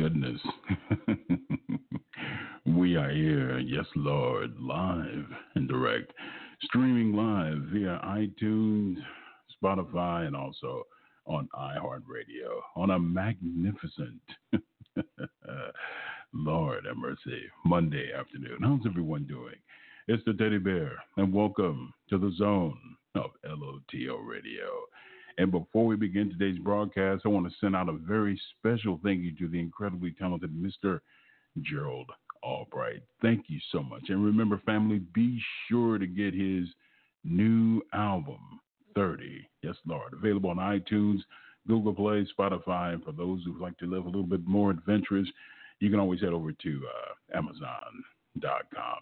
Goodness. we are here, yes, Lord, live and direct, streaming live via iTunes, Spotify, and also on iHeartRadio on a magnificent, Lord have mercy, Monday afternoon. How's everyone doing? It's the Teddy Bear, and welcome to the zone of LOTL Radio. And before we begin today's broadcast, I want to send out a very special thank you to the incredibly talented Mr. Gerald Albright. Thank you so much. And remember, family, be sure to get his new album, 30. Yes, Lord. Available on iTunes, Google Play, Spotify. And for those who like to live a little bit more adventurous, you can always head over to uh, Amazon.com.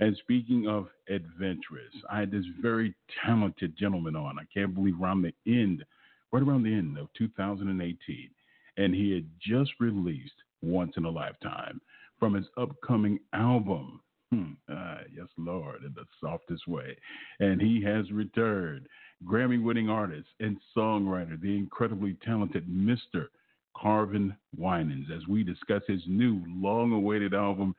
And speaking of adventurous, I had this very talented gentleman on. I can't believe around the end, right around the end of 2018, and he had just released Once in a Lifetime from his upcoming album. Hmm, uh, yes, Lord, in the softest way. And he has returned. Grammy winning artist and songwriter, the incredibly talented Mr. Carvin Winans, as we discuss his new long awaited album,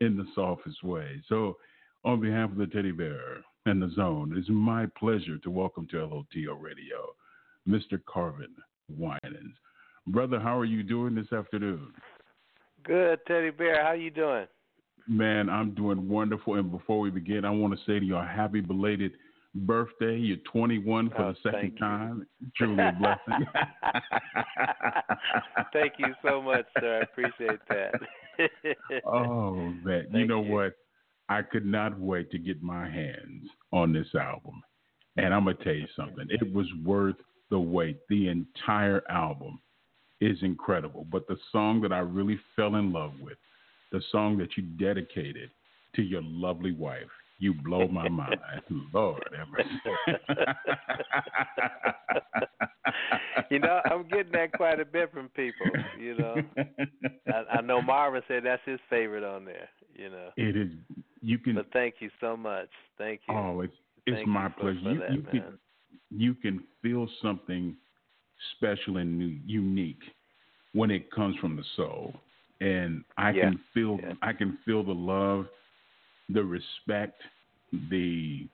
in the softest way. So, on behalf of the teddy bear and the zone, it's my pleasure to welcome to LOTL Radio, Mr. Carvin Winans. Brother, how are you doing this afternoon? Good, teddy bear. How you doing? Man, I'm doing wonderful. And before we begin, I want to say to you a happy belated birthday. You're 21 for oh, the second time. Truly a blessing. thank you so much, sir. I appreciate that. oh that. Thank you know you. what? I could not wait to get my hands on this album. And I'm gonna tell you something. It was worth the wait. The entire album is incredible. But the song that I really fell in love with, the song that you dedicated to your lovely wife, you blow my mind. Lord have mercy. you know, I'm getting that quite a bit from people. You know, I, I know Marvin said that's his favorite on there. You know, it is you can but thank you so much. Thank you. Oh, it's it's Thank my you pleasure. for you that, you can you can feel something special and new, unique when it comes from the soul, and I Yeah, can feel yeah. I can feel the love, the respect, the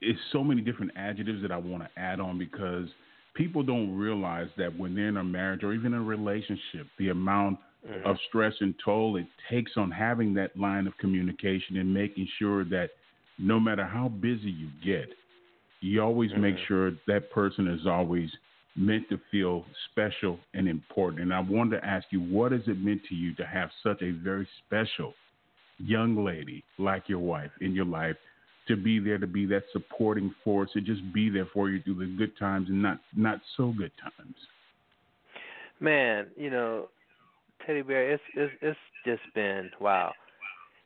it's so many different adjectives that I want to add on because people don't realize that when they're in a marriage or even a relationship, the amount Mhm. of stress and toll it takes on having that line of communication and making sure that no matter how busy you get, you always make Mhm. sure that person is always meant to feel special and important. And I wanted to ask you, what has it meant to you to have such a very special young lady like your wife in your life to be there to be that supporting force to just be there for you through the good times and not not so good times Man, you know, Teddy Bear, it's it's it's just been wow.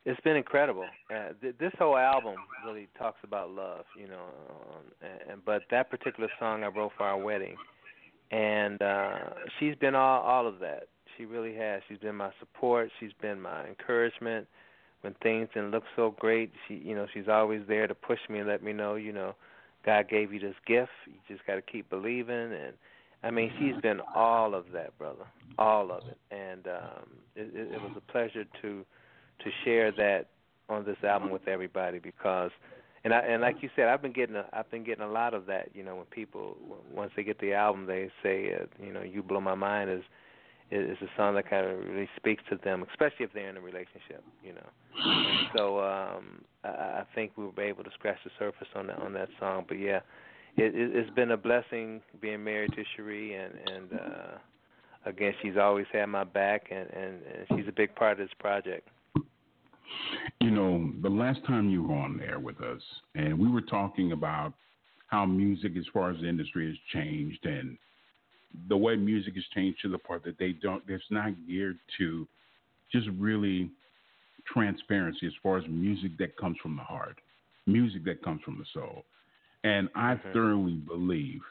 It's been incredible. Uh, th- this whole album really talks about love, you know. Um, and, and but that particular song I wrote for our wedding, and uh, she's been all all of that. She really has. She's been my support. She's been my encouragement when things didn't look so great. She, you know, she's always there to push me and let me know, you know, God gave you this gift. You just got to keep believing and I mean, she's been all of that, brother, all of it, and um, it, it, it was a pleasure to to share that on this album with everybody because and I and like you said, I've been getting a, I've been getting a lot of that. You know, when people once they get the album, they say, uh, you know, "You Blow My Mind" is is a song that kind of really speaks to them, especially if they're in a relationship. You know, and so um, I, I think we were able to scratch the surface on that on that song. But yeah, it, it, it's been a blessing being married to Cherie, and and uh, again, she's always had my back, and, and and she's a big part of this project. You know, the last time you were on there with us, and we were talking about how music, as far as the industry, has changed, and the way music has changed to the part that they don't, it's not geared to just really transparency as far as music that comes from the heart, music that comes from the soul. And I Mhm. thoroughly believe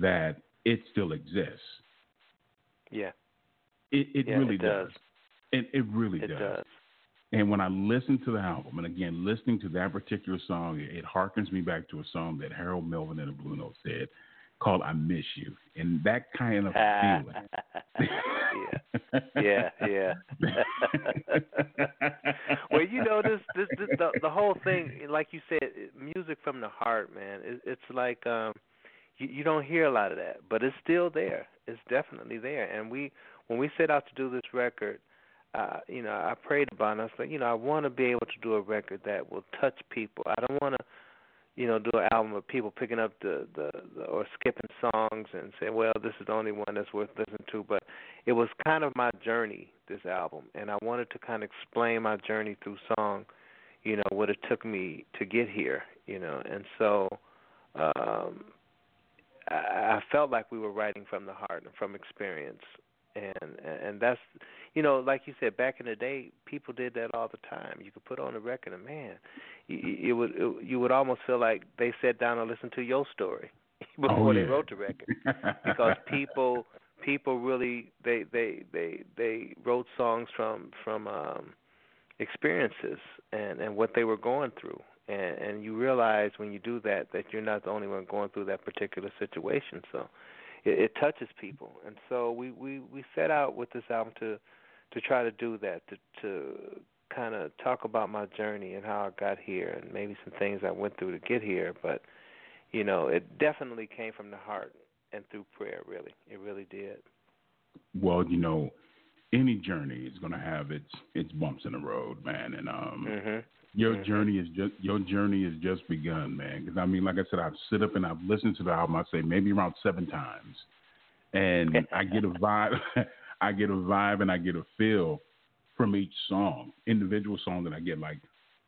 that it still exists. Yeah, It, it Yeah, really it does. It, it really it does. And when I listen to the album, and again, listening to that particular song, it harkens me back to a song that Harold Melvin and the Blue Notes said called I Miss You. And that kind of feeling. yeah, yeah, yeah. well, you know this, this, this the, the whole thing, like you said, music from the heart, man. It, it's like um, you, you don't hear a lot of that, but it's still there. It's definitely there. And we, when we set out to do this record, uh, you know, I prayed about it. I was like, you know, I want to be able to do a record that will touch people. I don't want to you know, do an album of people picking up the, the, the or skipping songs and saying, well, this is the only one that's worth listening to. But it was kind of my journey, this album, and I wanted to kind of explain my journey through song, you know, what it took me to get here, you know, and so um, I, I felt like we were writing from the heart and from experience, and and that's you know like you said back in the day people did that all the time. You could put on a record and man you, you would it, you would almost feel like they sat down and listened to your story before Oh, they wrote the record. Because people people really they they they they wrote songs from from um experiences and and what they were going through. And and you realize when you do that that you're not the only one going through that particular situation. So it, it touches people. And so we we we set out with this album to to try to do that to to kind of talk about my journey and how I got here and maybe some things I went through to get here but you know it definitely came from the heart and through prayer really it really did well, you know, any journey is going to have its its bumps in the road, man. And um, mhm your Mhm. journey is just your journey is just begun, man. Because I mean, like I said, I've sit up and I've listened to the album. I say maybe around seven times, and I get a vibe. I get a vibe and I get a feel from each song, individual song that I get, like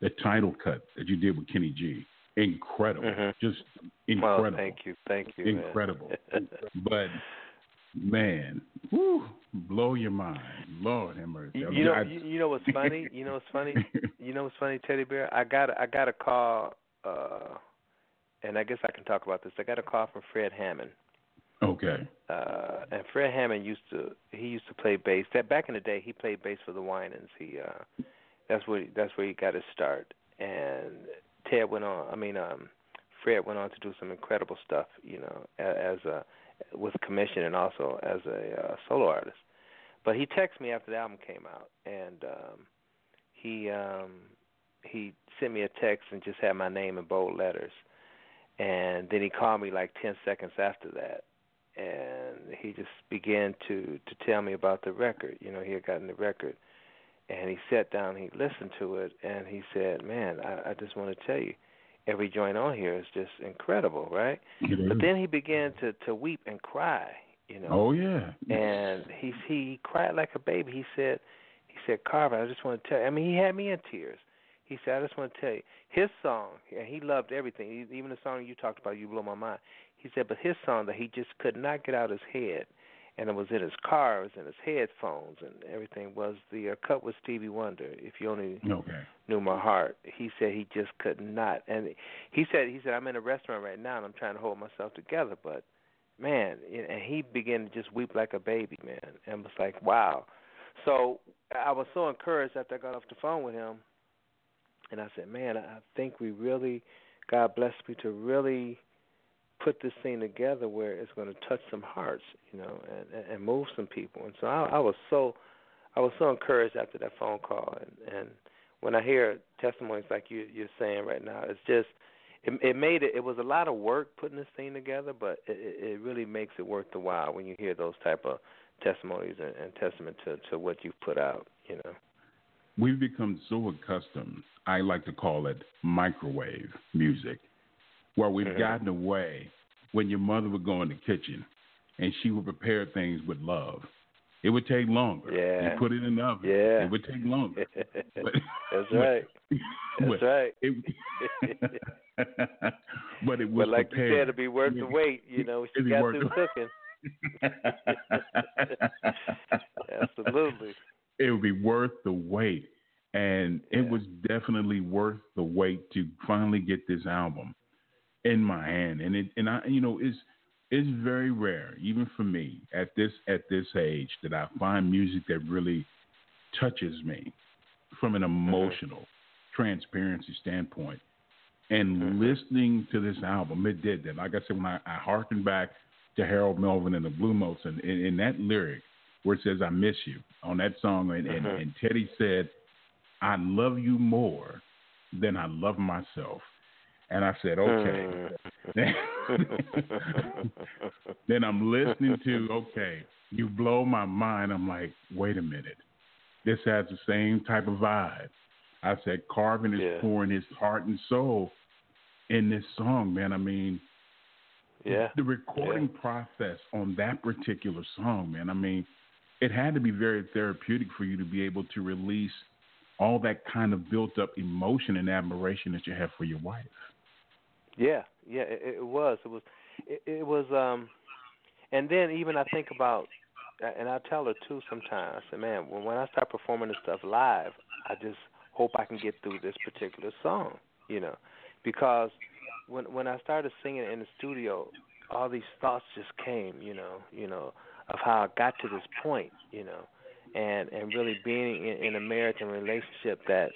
the title cut that you did with Kenny G. Incredible, Mhm. just well incredible, thank you thank you incredible. but man, whew, blow your mind, Lord have mercy. You, you know, I- you, you know what's funny? You know what's funny? You know what's funny, Teddy Bear? I got I got a call, uh, and I guess I can talk about this. I got a call from Fred Hammond, okay. uh, and Fred Hammond used to he used to play bass. That back in the day, he played bass for the Winans. He uh, that's where that's where he got his start. And Ted went on. I mean, um, Fred went on to do some incredible stuff. You know, as a with Commissioned and also as a uh, solo artist. But he texted me after the album came out, and um, he um, he sent me a text and just had my name in bold letters. And then he called me like ten seconds after that, and he just began to to tell me about the record. You know, he had gotten the record, and he sat down, he listened to it, and he said, "Man, I, I just want to tell you, every joint on here is just incredible, right?" It But then he began to to weep and cry. You know, oh yeah, and he he cried like a baby. He said, he said, Carvin, I just want to tell you. I mean, he had me in tears. He said, I just want to tell you, his song, and he loved everything, even the song you talked about, You Blow My Mind. He said, but his song that he just could not get out of his head, and it was in his car, it was in his headphones, and everything, was the uh, cut with Stevie Wonder. If you only okay. knew my heart. He said he just could not, and he said he said I'm in a restaurant right now and I'm trying to hold myself together, but man, and he began to just weep like a baby, man, and was like, wow. So I was so encouraged after I got off the phone with him, and I said, man, I think we really, God bless me to really put this thing together where it's going to touch some hearts, you know, and and move some people. And so I, I was so, I was so encouraged after that phone call, and and when I hear testimonies like you you're saying right now, it's just it, it made it. It was a lot of work putting this thing together, but it, it really makes it worth the while when you hear those type of testimonies and, and testament to to what you've put out. You know, we've become so accustomed. I like to call it microwave music, where we've mm-hmm. gotten away when your mother would go in the kitchen and she would prepare things with love. It would take longer. Yeah. You put it in the oven. Yeah. It would take longer. But, That's right. That's right. It, but it was But like prepared. you said, it'd be worth the wait. You know, she got through cooking. Absolutely. It would be worth the wait. And yeah. it was definitely worth the wait to finally get this album in my hand. And it and I you know, it's it's very rare, even for me at this at this age, that I find music that really touches me from an Mm-hmm. emotional mm-hmm. transparency standpoint. And mm-hmm. listening to this album, it did that. Like I said, when I, I harkened back to Harold Melvin and the Blue Notes, and in that lyric where it says "I miss you" on that song, and, mm-hmm. and, and Teddy said, "I love you more than I love myself." And I said, okay. Hmm. then I'm listening to, okay, you blow my mind. I'm like, wait a minute. This has the same type of vibe. I said, Carvin is yeah. pouring his heart and soul in this song, man. I mean, yeah. the recording yeah. process on that particular song, man. I mean, it had to be very therapeutic for you to be able to release all that kind of built up emotion and admiration that you have for your wife. Yeah, yeah, it, it was. It was. It, it was. Um, and then even I think about, and I tell her too sometimes. I say, man, when when I start performing this stuff live, I just hope I can get through this particular song, you know, because when when I started singing in the studio, all these thoughts just came, you know, you know, of how I got to this point, you know, and and really being in, in a marriage and relationship that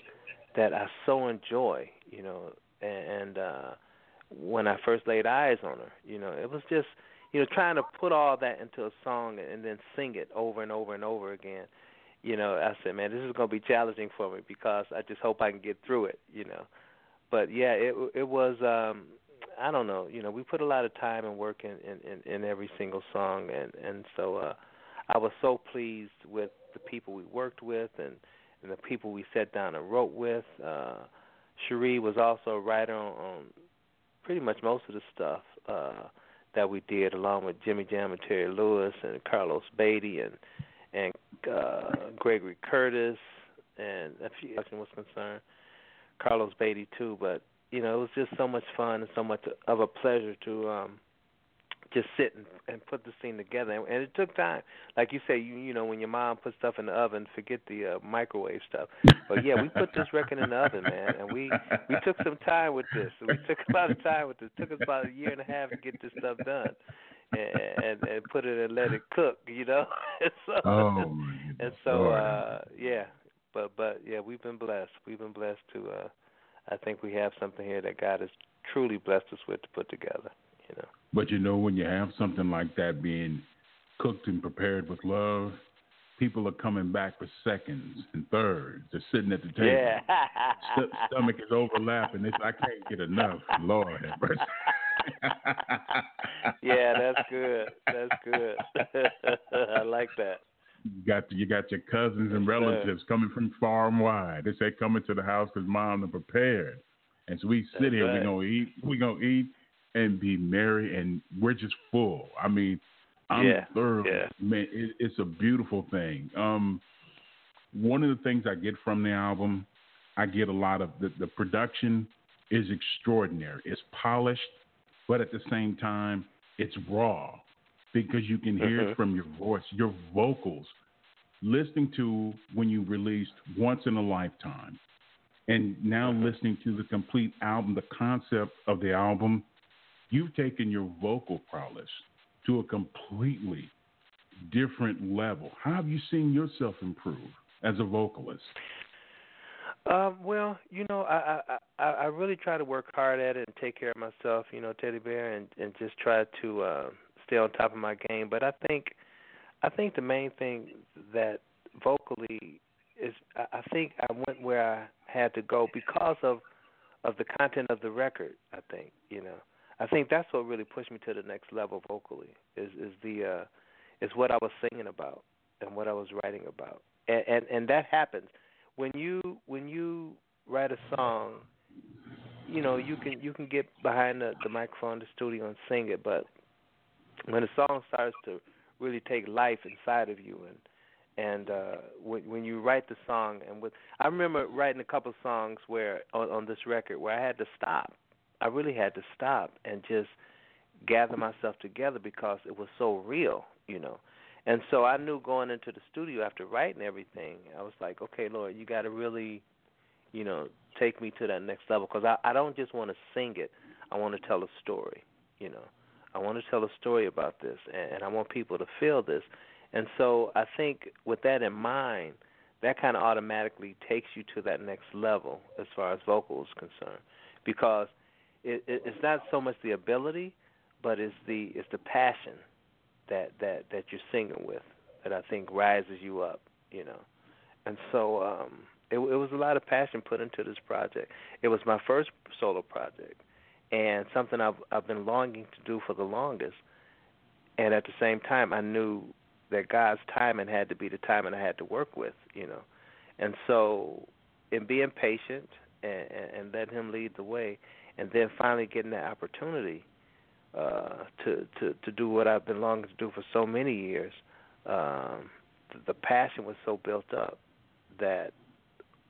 that I so enjoy, you know, and, and uh when I first laid eyes on her. You know, it was just you know trying to put all that into a song and then sing it over and over and over again. You know, I said, man, this is going to be challenging for me because I just hope I can get through it. You know, but yeah, it it was. um I don't know. You know, we put a lot of time and work in in, in, in every single song, and and so uh, I was so pleased with the people we worked with and and the people we sat down and wrote with. Uh, Cherie was also a writer on, on pretty much most of the stuff uh, that we did, along with Jimmy Jam and Terry Lewis and Carlos Beatty and and uh, Gregory Curtis and a few was concerned, Carlos Beatty too. But you know, it was just so much fun and so much of a pleasure to um, just sit and, and put this thing together. And, and it took time, like you say, you you know, when your mom puts stuff in the oven, forget the uh, microwave stuff. But yeah, we put this record in the oven, man, and we we took some time with this. We took a lot of time with this. It took us about a year and a half to get this stuff done. And, and and put it and let it cook, you know. and so, oh, and so uh yeah, but but yeah, we've been blessed. We've been blessed to. uh I think we have something here that God has truly blessed us with to put together. You know. But you know, when you have something like that being cooked and prepared with love, people are coming back for seconds and thirds. They're sitting at the table. Yeah. St- stomach is overlapping. It's I can't get enough. Lord have mercy. yeah, that's good. That's good. I like that. You got you got your cousins and relatives coming from far and wide. They say coming to the house because mom are prepared, and so we sit That's here. right. We gonna eat. We gonna eat and be merry, and we're just full. I mean, I'm Yeah, yeah. man. It, it's a beautiful thing. Um, one of the things I get from the album, I get a lot of the, the production is extraordinary. It's polished, but at the same time, it's raw because you can hear it from your voice, your vocals. Listening to when you released Once in a Lifetime, and now Mhm. listening to the complete album, the concept of the album, you've taken your vocal prowess to a completely different level. How have you seen yourself improve as a vocalist? Um, well, you know, I, I I really try to work hard at it and take care of myself, you know, Teddy Bear, and and just try to uh, stay on top of my game. But I think, I think the main thing that vocally it's I think I went where I had to go because of of the content of the record. I think you know. I think that's what really pushed me to the next level vocally. Is is the uh, is what I was singing about and what I was writing about, and and, and that happens when you when you write a song. You know, you can you can get behind the, the microphone, the studio, and sing it, but when a song starts to really take life inside of you and and uh when when you write the song and with I remember writing a couple songs where on, on this record where I had to stop. I really had to stop and just gather myself together because it was so real, you know. And so I knew going into the studio after writing everything, I was like, okay, Lord, you got to really, you know, take me to that next level because I I don't just want to sing it. I want to tell a story, you know. I want to tell a story about this, and, and I want people to feel this. And so I think with that in mind, that kind of automatically takes you to that next level as far as vocals concerned, because it, it, it's not so much the ability, but it's the it's the passion that that that you're singing with that I think rises you up, you know. And so um, it, it was a lot of passion put into this project. It was my first solo project, and something I've I've been longing to do for the longest. And at the same time, I knew that God's timing had to be the timing I had to work with, you know. And so, in being patient and, and letting Him lead the way, and then finally getting that opportunity uh, to to to do what I've been longing to do for so many years, um, the, the passion was so built up that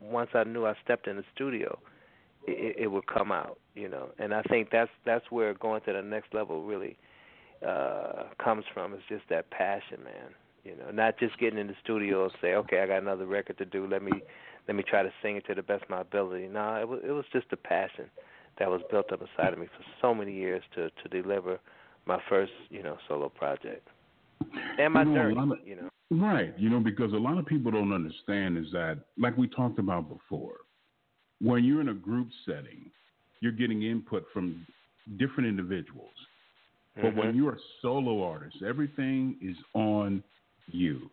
once I knew I stepped in the studio, it, it would come out, you know. And I think that's that's where going to the next level really uh comes from. Is just that passion, man. You know, not just getting in the studio and say, okay, I got another record to do. Let me let me try to sing it to the best of my ability. No, it was it was just the passion that was built up inside of me for so many years to to deliver my first, you know, solo project. And my you know, journey, of, you know. Right. You know, because a lot of people don't understand is that, like we talked about before, when you're in a group setting, you're getting input from different individuals. But mm-hmm. when you're a solo artist, everything is on you.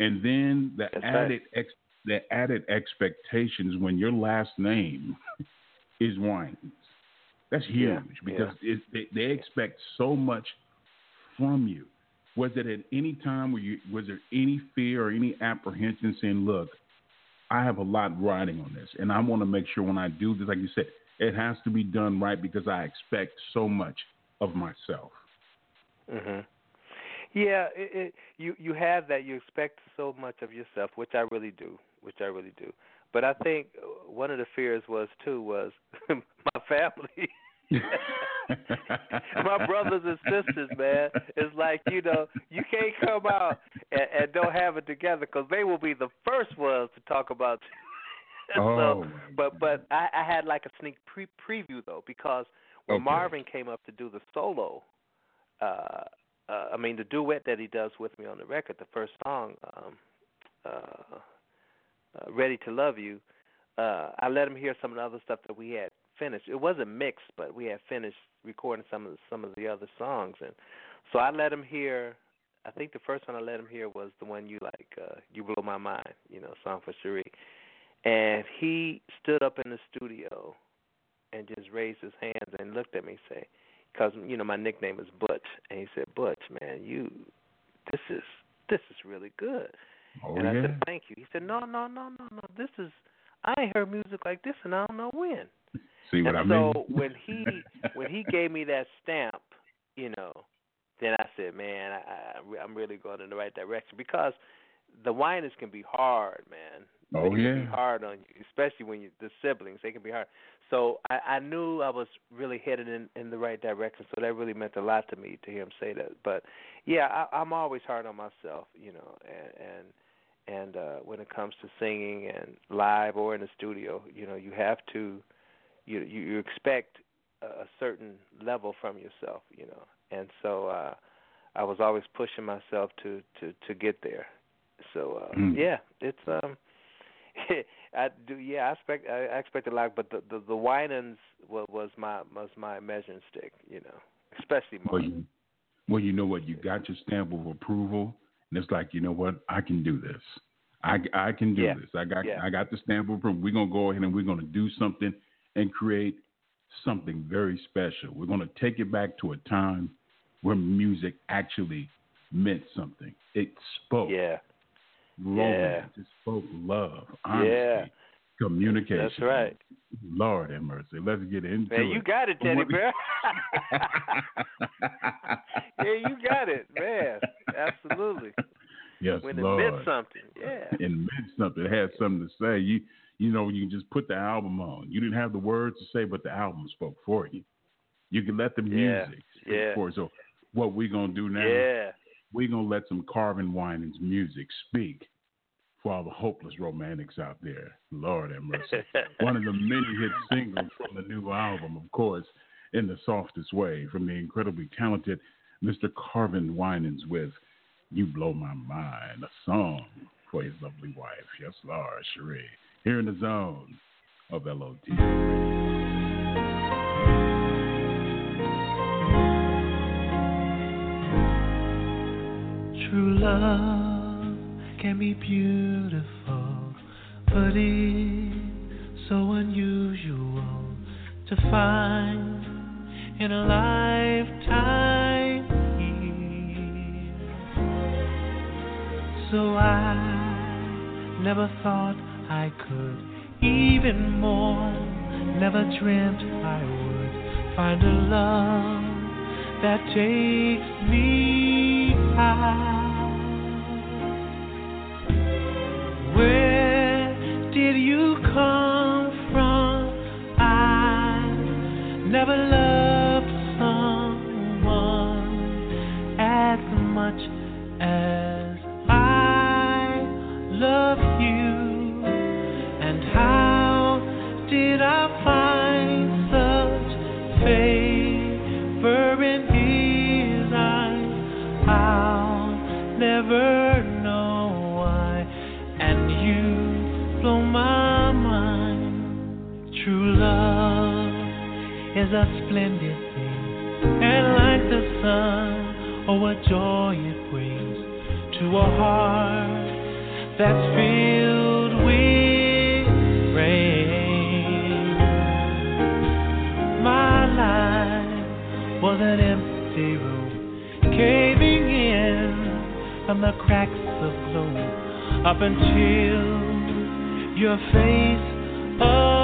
And then the That's added right. ex, the added expectations when your last name is Winans. That's huge Yeah, because It, they, they expect so much from you. Was it at any time where you was there any fear or any apprehension saying, "Look, I have a lot riding on this, and I want to make sure when I do this, like you said, it has to be done right because I expect so much of myself." Mhm. Yeah, it, it, you you have that. You expect so much of yourself, which I really do, which I really do. But I think one of the fears was too was my family. my brothers and sisters, man. It's like you know you can't come out and, and don't have it together because they will be the first ones to talk about. You. oh, so, but but I, I had like a sneak pre- preview though because when Okay. Marvin came up to do the solo, uh, uh, I mean the duet that he does with me on the record, the first song, um, uh, uh, "Ready to Love You." Uh, I let him hear some of the other stuff that we had finished. It wasn't mixed, but we had finished recording some of the, some of the other songs, and so I let him hear. I think the first one I let him hear was the one you like, uh, "You Blow My Mind," you know, song for Cherie. And he stood up in the studio and just raised his hands and looked at me, and say, because you know my nickname is Butch, and he said, "Butch, man, you, this is this is really good." Oh and I yeah. said, "Thank you." He said, "No, no, no, no, no. This is I ain't heard music like this, and I don't know when." See what and I so mean? when he when he gave me that stamp, you know, then I said, "Man, I, I I'm really going in the right direction." Because the Winans can be hard, man. Oh, they can yeah. be hard on you, especially when you the siblings. They can be hard. So I, I knew I was really headed in in the right direction. So that really meant a lot to me to hear him say that. But yeah, I, I'm always hard on myself, you know, and and and uh when it comes to singing and live or in the studio, you know, you have to you you, you expect a a certain level from yourself, you know. And so uh I was always pushing myself to to to get there. So uh Mm. yeah, it's um I do yeah, I expect I expect a lot, but the the, the Winans was, was my was my measuring stick, you know, especially you, well, you know what? You got your stamp of approval, and it's like, you know what? I can do this. I, I can do Yeah. this. I got Yeah. I got the stamp of approval. We're gonna go ahead and we're gonna do something and create something very special. We're gonna take it back to a time where music actually meant something. It spoke Yeah. romance. It spoke love, honesty, Yeah. Communication. That's right. Lord have mercy. Let's get into Man, it. you got it, Teddy Bear. yeah, you got it, man. Absolutely. yes, When it meant something. Yeah. it meant something. It had something to say. You you know, you just put the album on. You didn't have the words to say, but the album spoke for you. You could let the Yeah, music speak yeah. for you. So what we're gonna do now? Yeah. We're gonna let some Carvin Winans music speak for all the hopeless romantics out there. Lord have mercy. One of the many hit singles from the new album, of course, in the softest way, from the incredibly talented Mr. Carvin Winans with You Blow My Mind, a song for his lovely wife. Yes, Laura Cherie. Here in the zone of LOT. True love can be beautiful, but it's so unusual to find in a lifetime here. So I never thought I could, even more, never dreamt I would find a love that takes me high. Where did you come from? I never joy it brings to a heart that's filled with rain. My life was an empty room, caving in from the cracks of gloom up until your face appeared.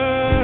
Never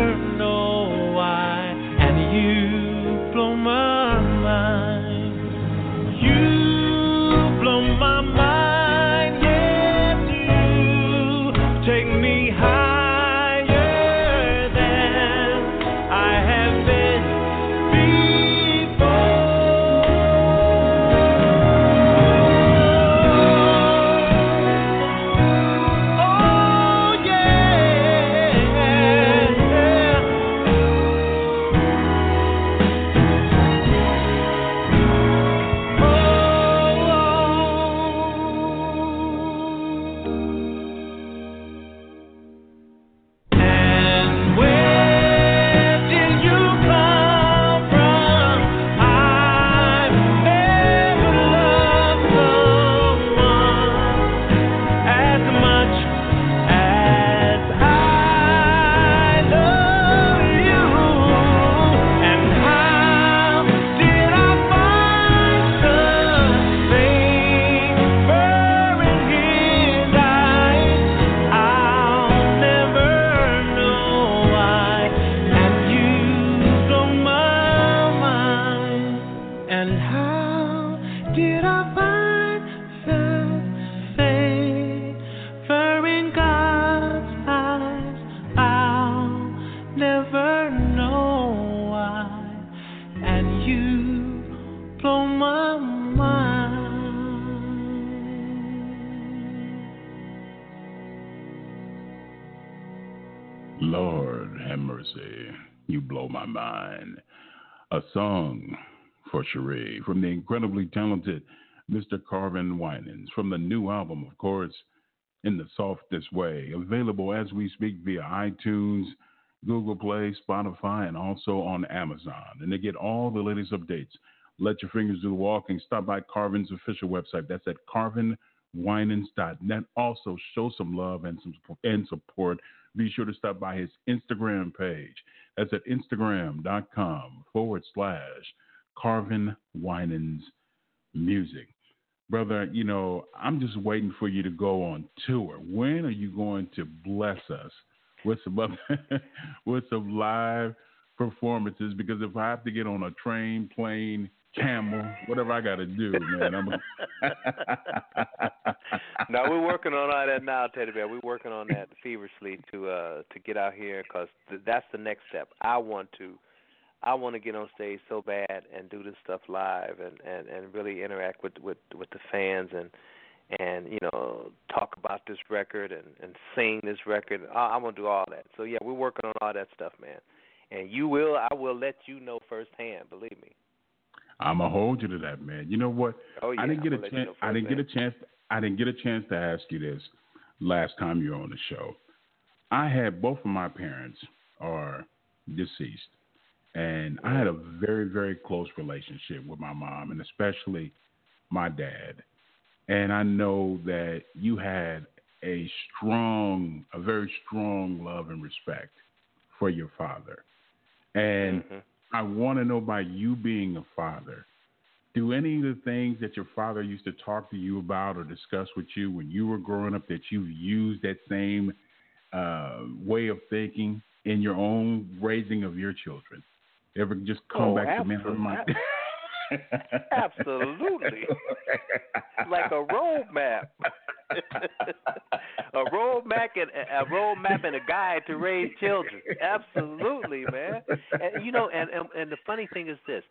my mind. A song for Cherie from the incredibly talented Mr. Carvin Winans from the new album, of course, In the Softest Way, available as we speak via iTunes, Google Play, Spotify, and also on Amazon. And to get all the latest updates, let your fingers do the walking. Stop by Carvin's official website. That's at carvinwinans.net. Also, show some love and some and support. Be sure to stop by his Instagram page. That's at instagram.com forward slash Carvin Winans Music. Brother, you know, I'm just waiting for you to go on tour. When are you going to bless us with some other, with some live performances? Because if I have to get on a train, plane, camel, whatever I got to do, man. No, we're working on all that now, Teddy Bear. We're working on that feverishly to uh to get out here because th- that's the next step. I want to, I want to get on stage so bad and do this stuff live and and and really interact with with with the fans and and you know talk about this record and and sing this record. I, I want to do all that. So yeah, we're working on all that stuff, man. And you will, I will let you know firsthand. Believe me. I'm gonna hold you to that, man. You know what? Oh yeah. I didn't get I'm a chance. I didn't get a chance. I didn't get a chance to ask you this last time you were on the show. I had both of my parents are deceased, and I had a very very close relationship with my mom, and especially my dad. And I know that you had a strong, a very strong love and respect for your father, and. Mhm. I want to know by you being a father, do any of the things that your father used to talk to you about or discuss with you when you were growing up that you've used that same uh, way of thinking in your own raising of your children? Ever just come Oh, back to me? absolutely. Absolutely. like a roadmap. a roadmap and a roadmap and a guide to raise children. Absolutely, man. And you know, and and, and the funny thing is this.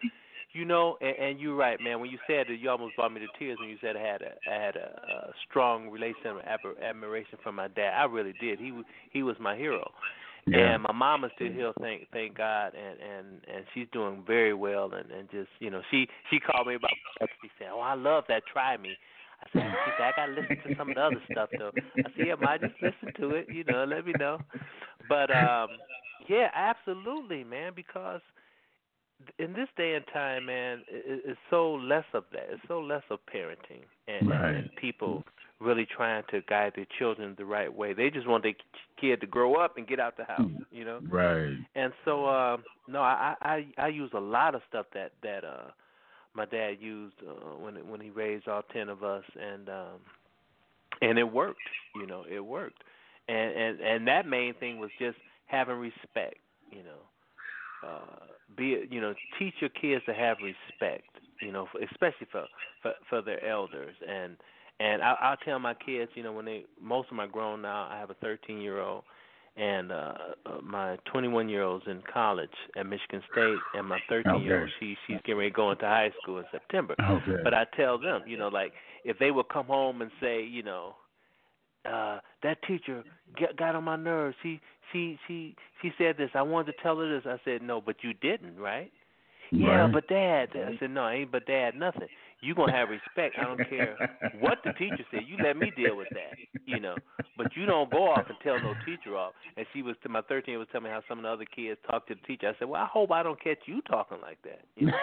You know, and, and you're right, man. When you said that, you almost brought me to tears when you said I had a I had a, a strong relation, admir- admiration for my dad. I really did. He was he was my hero. Yeah. And my mama's still here, thank thank God, and and and she's doing very well, and and just you know she she called me about she said, oh I love that try me. I said she said I gotta listen to some of the other stuff though. I said yeah, might just listen to it, you know, let me know. But um yeah, absolutely, man, because in this day and time, man, it, it's so less of that. It's so less of parenting and, Right. and people really trying to guide their children the right way. They just want their kid to grow up and get out the house, you know. right. And so, uh, no, I, I I use a lot of stuff that that uh, my dad used uh, when when he raised all ten of us, and um, and it worked. You know, it worked. And and and that main thing was just having respect. You know, uh, be you know teach your kids to have respect. You know, especially for, for for their elders and. And I, I'll tell my kids, you know, when they most of them are grown now. I have a 13 year old, and uh, uh my 21 year old's in college at Michigan State, and my 13 year old Okay. she she's getting ready to go into high school in September. Okay. But I tell them, you know, like if they would come home and say, you know, uh, that teacher get, got on my nerves. She she she she said this. I wanted to tell her this. I said no, but you didn't, right? Yeah, but dad. I said no, I ain't but dad nothing. You gonna have respect. I don't care what the teacher said. You let me deal with that, you know. But you don't go off and tell no teacher off. And she was to my 13 was telling me how some of the other kids talked to the teacher. I said, well, I hope I don't catch you talking like that, you know,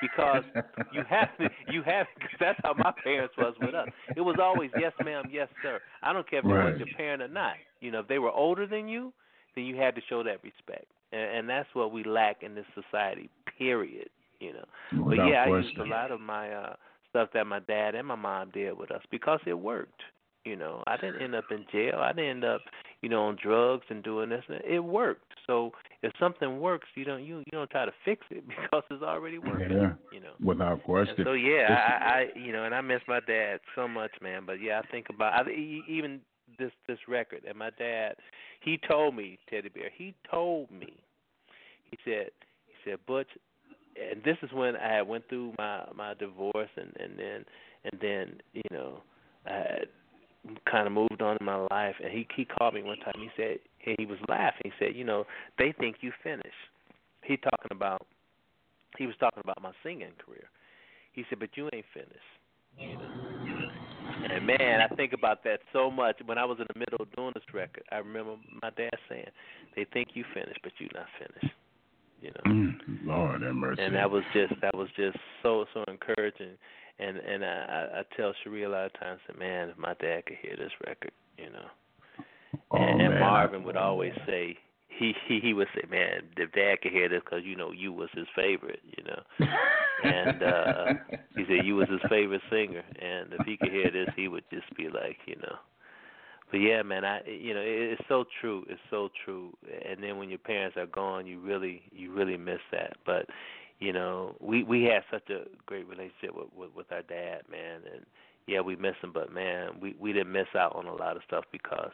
because you have to. You have because that's how my parents was with us. It was always yes, ma'am, yes, sir. I don't care if Right. was your parent or not. You know, if they were older than you, then you had to show that respect, and, and that's what we lack in this society. Period. You know. Without But yeah, I used a lot of my uh stuff that my dad and my mom did with us because it worked. You know, I didn't end up in jail. I didn't end up, you know, on drugs and doing this. It worked. So if something works, you don't you you don't try to fix it because it's already working. Yeah. You know. Without And question. so yeah, I, I you know, and I miss my dad so much, man. But yeah, I think about I, e- even this this record and my dad. He told me, Teddy Bear. He told me. He said, he said, Butch, and this is when I went through my my divorce, and and then and then you know, I kind of moved on in my life, and he he called me one time. He said and he was laughing. He said, "You know, they think you finished." He talking about he was talking about my singing career. He said, "But you ain't finished." You know. And man, I think about that so much. When I was in the middle of doing this record, I remember my dad saying, "They think you finished, but you're not finished." You know. Mm, Lord have mercy. And that was just that was just so so encouraging. And and I I tell Sheree a lot of times that man, if my dad could hear this record, you know. Oh, and, and Marvin would always say he he he would say, man, if Dad could hear this, because you know you was his favorite, you know. and uh he said you was his favorite singer, and if he could hear this, he would just be like, you know. But yeah, man, I you know it, it's so true. It's so true. And then when your parents are gone, you really you really miss that. But you know, we we had such a great relationship with with, with our dad, man, and yeah, we miss him, but man, we we didn't miss out on a lot of stuff because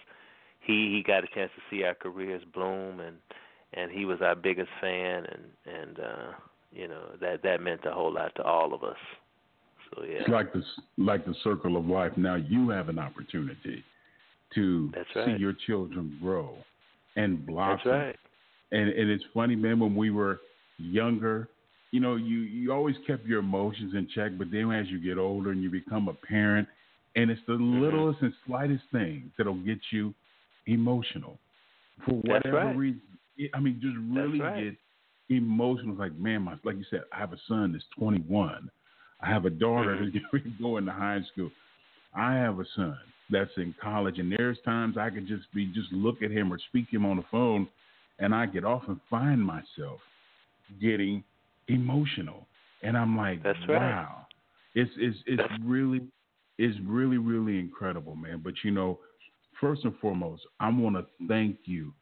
he he got a chance to see our careers bloom and and he was our biggest fan and and uh you know that that meant a whole lot to all of us so yeah It's like the like the circle of life. Now you have an opportunity to That's see your children grow and blossom. right And and it's funny, man, when we were younger, you know, you you always kept your emotions in check, but then as you get older and you become a parent, and it's the Mm-hmm. littlest and slightest things that'll get you emotional for whatever right. reason. It- I mean, just really right. get emotional. It's like, man, my, like you said, I have a son that's 21. I have a daughter Mhm. that's going to high school. I have a son that's in college, and there's times I could just be just look at him or speak to him on the phone, and I get off and find myself getting emotional, and I'm like, That's right. wow, it's it's it's really it's really really incredible, man. But you know, first and foremost, I want to thank you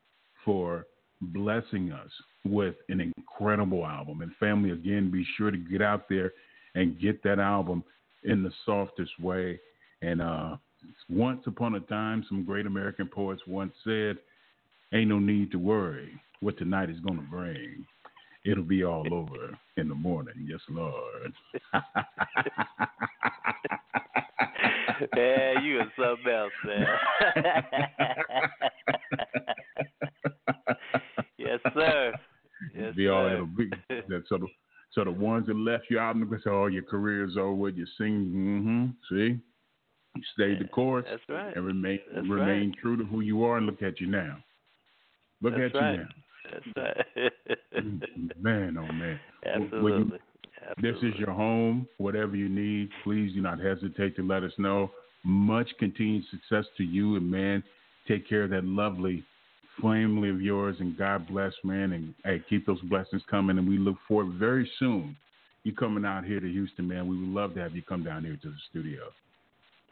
for blessing us with an incredible album. And family, again, be sure to get out there and get that album in the softest way. And uh, once upon a time, some great American poets once said, "Ain't no need to worry what tonight is going to bring. It'll be all over in the morning." Yes, Lord. yeah you are something else man yes sir yes be all sir. it'll be. That so the so the ones that left you out and say, "Oh, your career's over," you sing. Mm-hmm. See, you stayed the course that's right and remain That's remain true to who you are. And look at you now. Look That's at right. you now. that's right man, oh man. absolutely you- This is your home. Whatever you need, please do not hesitate to let us know. Much continued success to you, and man, take care of that lovely family of yours, and God bless, man, and hey, keep those blessings coming. And we look forward very soon you coming out here to Houston, man. We would love to have you come down here to the studio.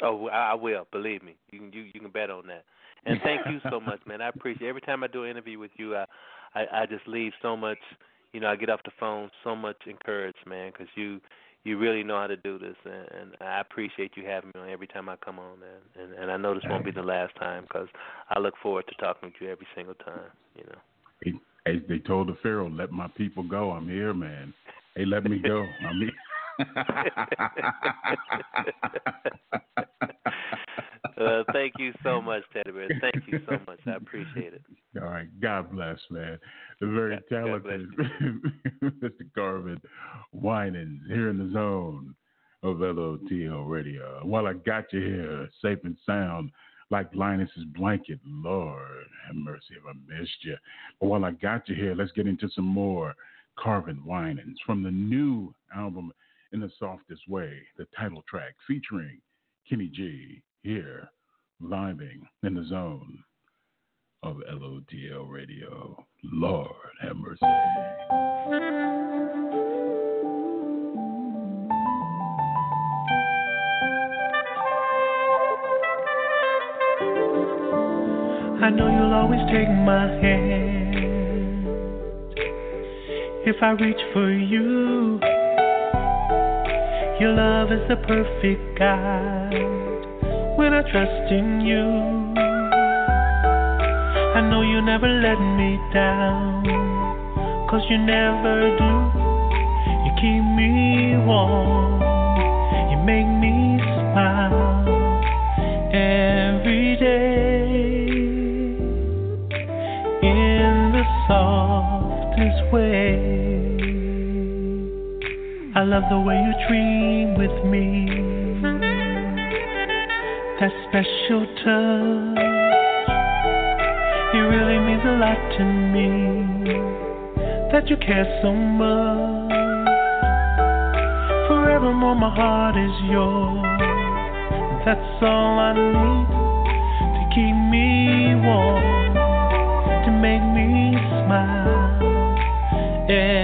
Oh, I I will. Believe me, you can you you can bet on that. And thank you so much, man. I appreciate every time I do an interview with you. I I, I just leave so much. You know, I get off the phone so much encouraged, man, because you you really know how to do this, and, and I appreciate you having me on every time I come on, man. And and I know this won't be the last time because I look forward to talking with you every single time. You know. As they told the Pharaoh, let my people go. I'm here, man. Hey, let me go. I'm here. Uh, thank you so much, Teddy Bear. Thank you so much. I appreciate it. All right. God bless, man. The very God- God talented Mr. Carvin Winans here in the zone of LOTL Radio. While I got you here, safe and sound, like Linus's blanket, Lord have mercy if I missed you. But while I got you here, let's get into some more Carvin Winans from the new album In the Softest Way, the title track featuring Kenny G here, living in the zone of LOTL Radio. Lord have mercy. I know you'll always take my hand if I reach for you. Your love is the perfect guide when I trust in you. I know you never let me down, cause you never do. You keep me warm, you make me smile every day in the softest way. I love the way you dream with me. That special touch, it really means a lot to me. That you care so much. Forevermore, my heart is yours. That's all I need to keep me warm, to make me smile every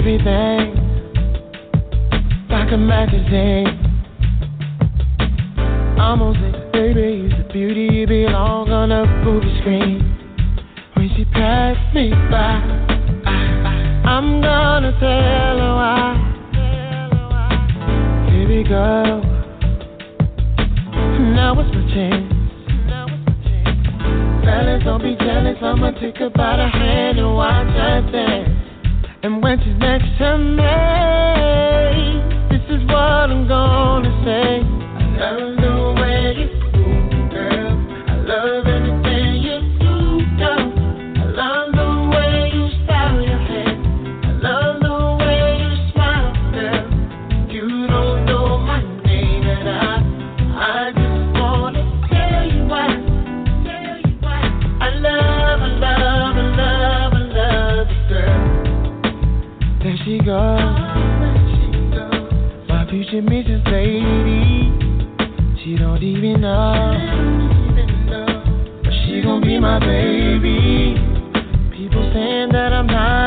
everything, like a magazine. Almost like baby, you're the beauty you belong on a movie screen. When she passed me by. I'm gonna tell her why. Baby girl, now it's my chance. Fellas, don't be jealous. I'ma take her by the hand and watch her dance. And when she's next to me, this is what I'm gonna say. I love the way you Lady. She don't even know. She gon' be my baby. People saying that I'm not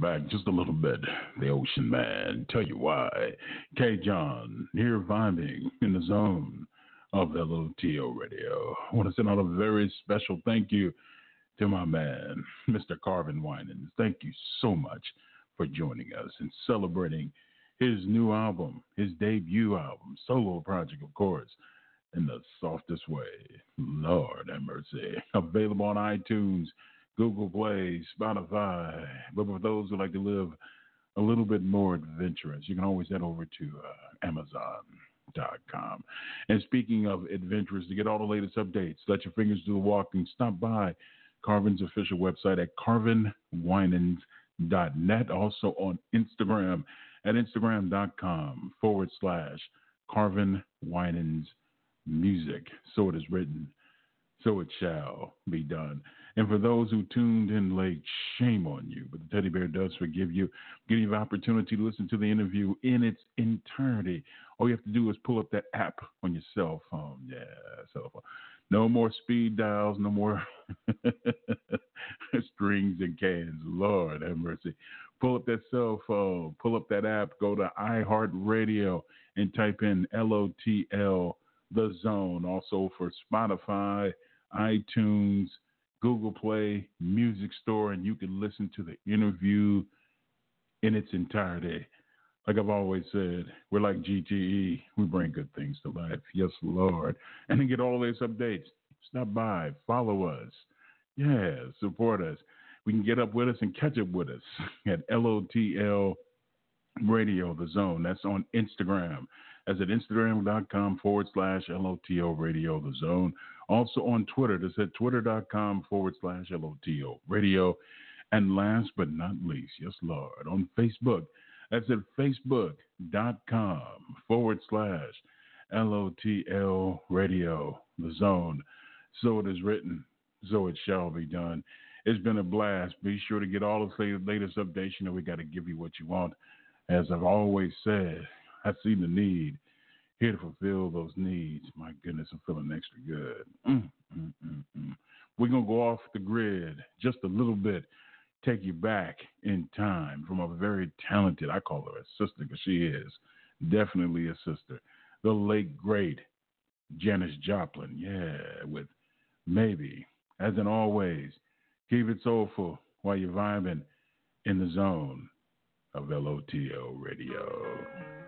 Back just a little bit. The Ocean Man. Tell you why. K. John here vibing in the zone of LOTL Radio. I want to send out a very special thank you to my man, Mr. Carvin Winans. Thank you so much for joining us and celebrating his new album, his debut album, solo project, of course, in the softest way. Lord have mercy. Available on iTunes, Google Play, Spotify. But for those who like to live a little bit more adventurous, you can always head over to uh, Amazon.com. And speaking of adventurous, to get all the latest updates, let your fingers do the walking. Stop by Carvin's official website at carvinwinans.net. Also on Instagram at instagram.com forward slash Carvin Music. So it is written, so it shall be done. And for those who tuned in late, shame on you. But the teddy bear does forgive you, give you the opportunity to listen to the interview in its entirety. All you have to do is pull up that app on your cell phone. Yeah, cell phone. No more speed dials, no more strings and cans. Lord have mercy. Pull up that cell phone, pull up that app, go to iHeartRadio and type in LOTL The Zone. Also for Spotify, iTunes, Google Play, Music Store, and you can listen to the interview in its entirety. Like I've always said, we're like GTE. We bring good things to life. Yes, Lord. And to get all these updates, stop by, follow us. Yeah, support us. We can get up with us and catch up with us at LOTL Radio, the zone. That's on Instagram. That's at Instagram.com forward slash LOTL Radio, the zone. Also on Twitter, that's at Twitter.com forward slash LOTL Radio. And last but not least, yes, Lord, on Facebook, that's at Facebook.com forward slash LOTL Radio, the zone. So it is written, so it shall be done. It's been a blast. Be sure to get all the latest updates. You know, we got to give you what you want. As I've always said, I see the need, here to fulfill those needs. My goodness, I'm feeling extra good. Mm, mm, mm, mm. We're going to go off the grid just a little bit, take you back in time from a very talented, I call her a sister because she is definitely a sister, the late, great Janis Joplin. Yeah, with maybe, as in always, keep it soulful while you're vibing in the zone of LOTL radio.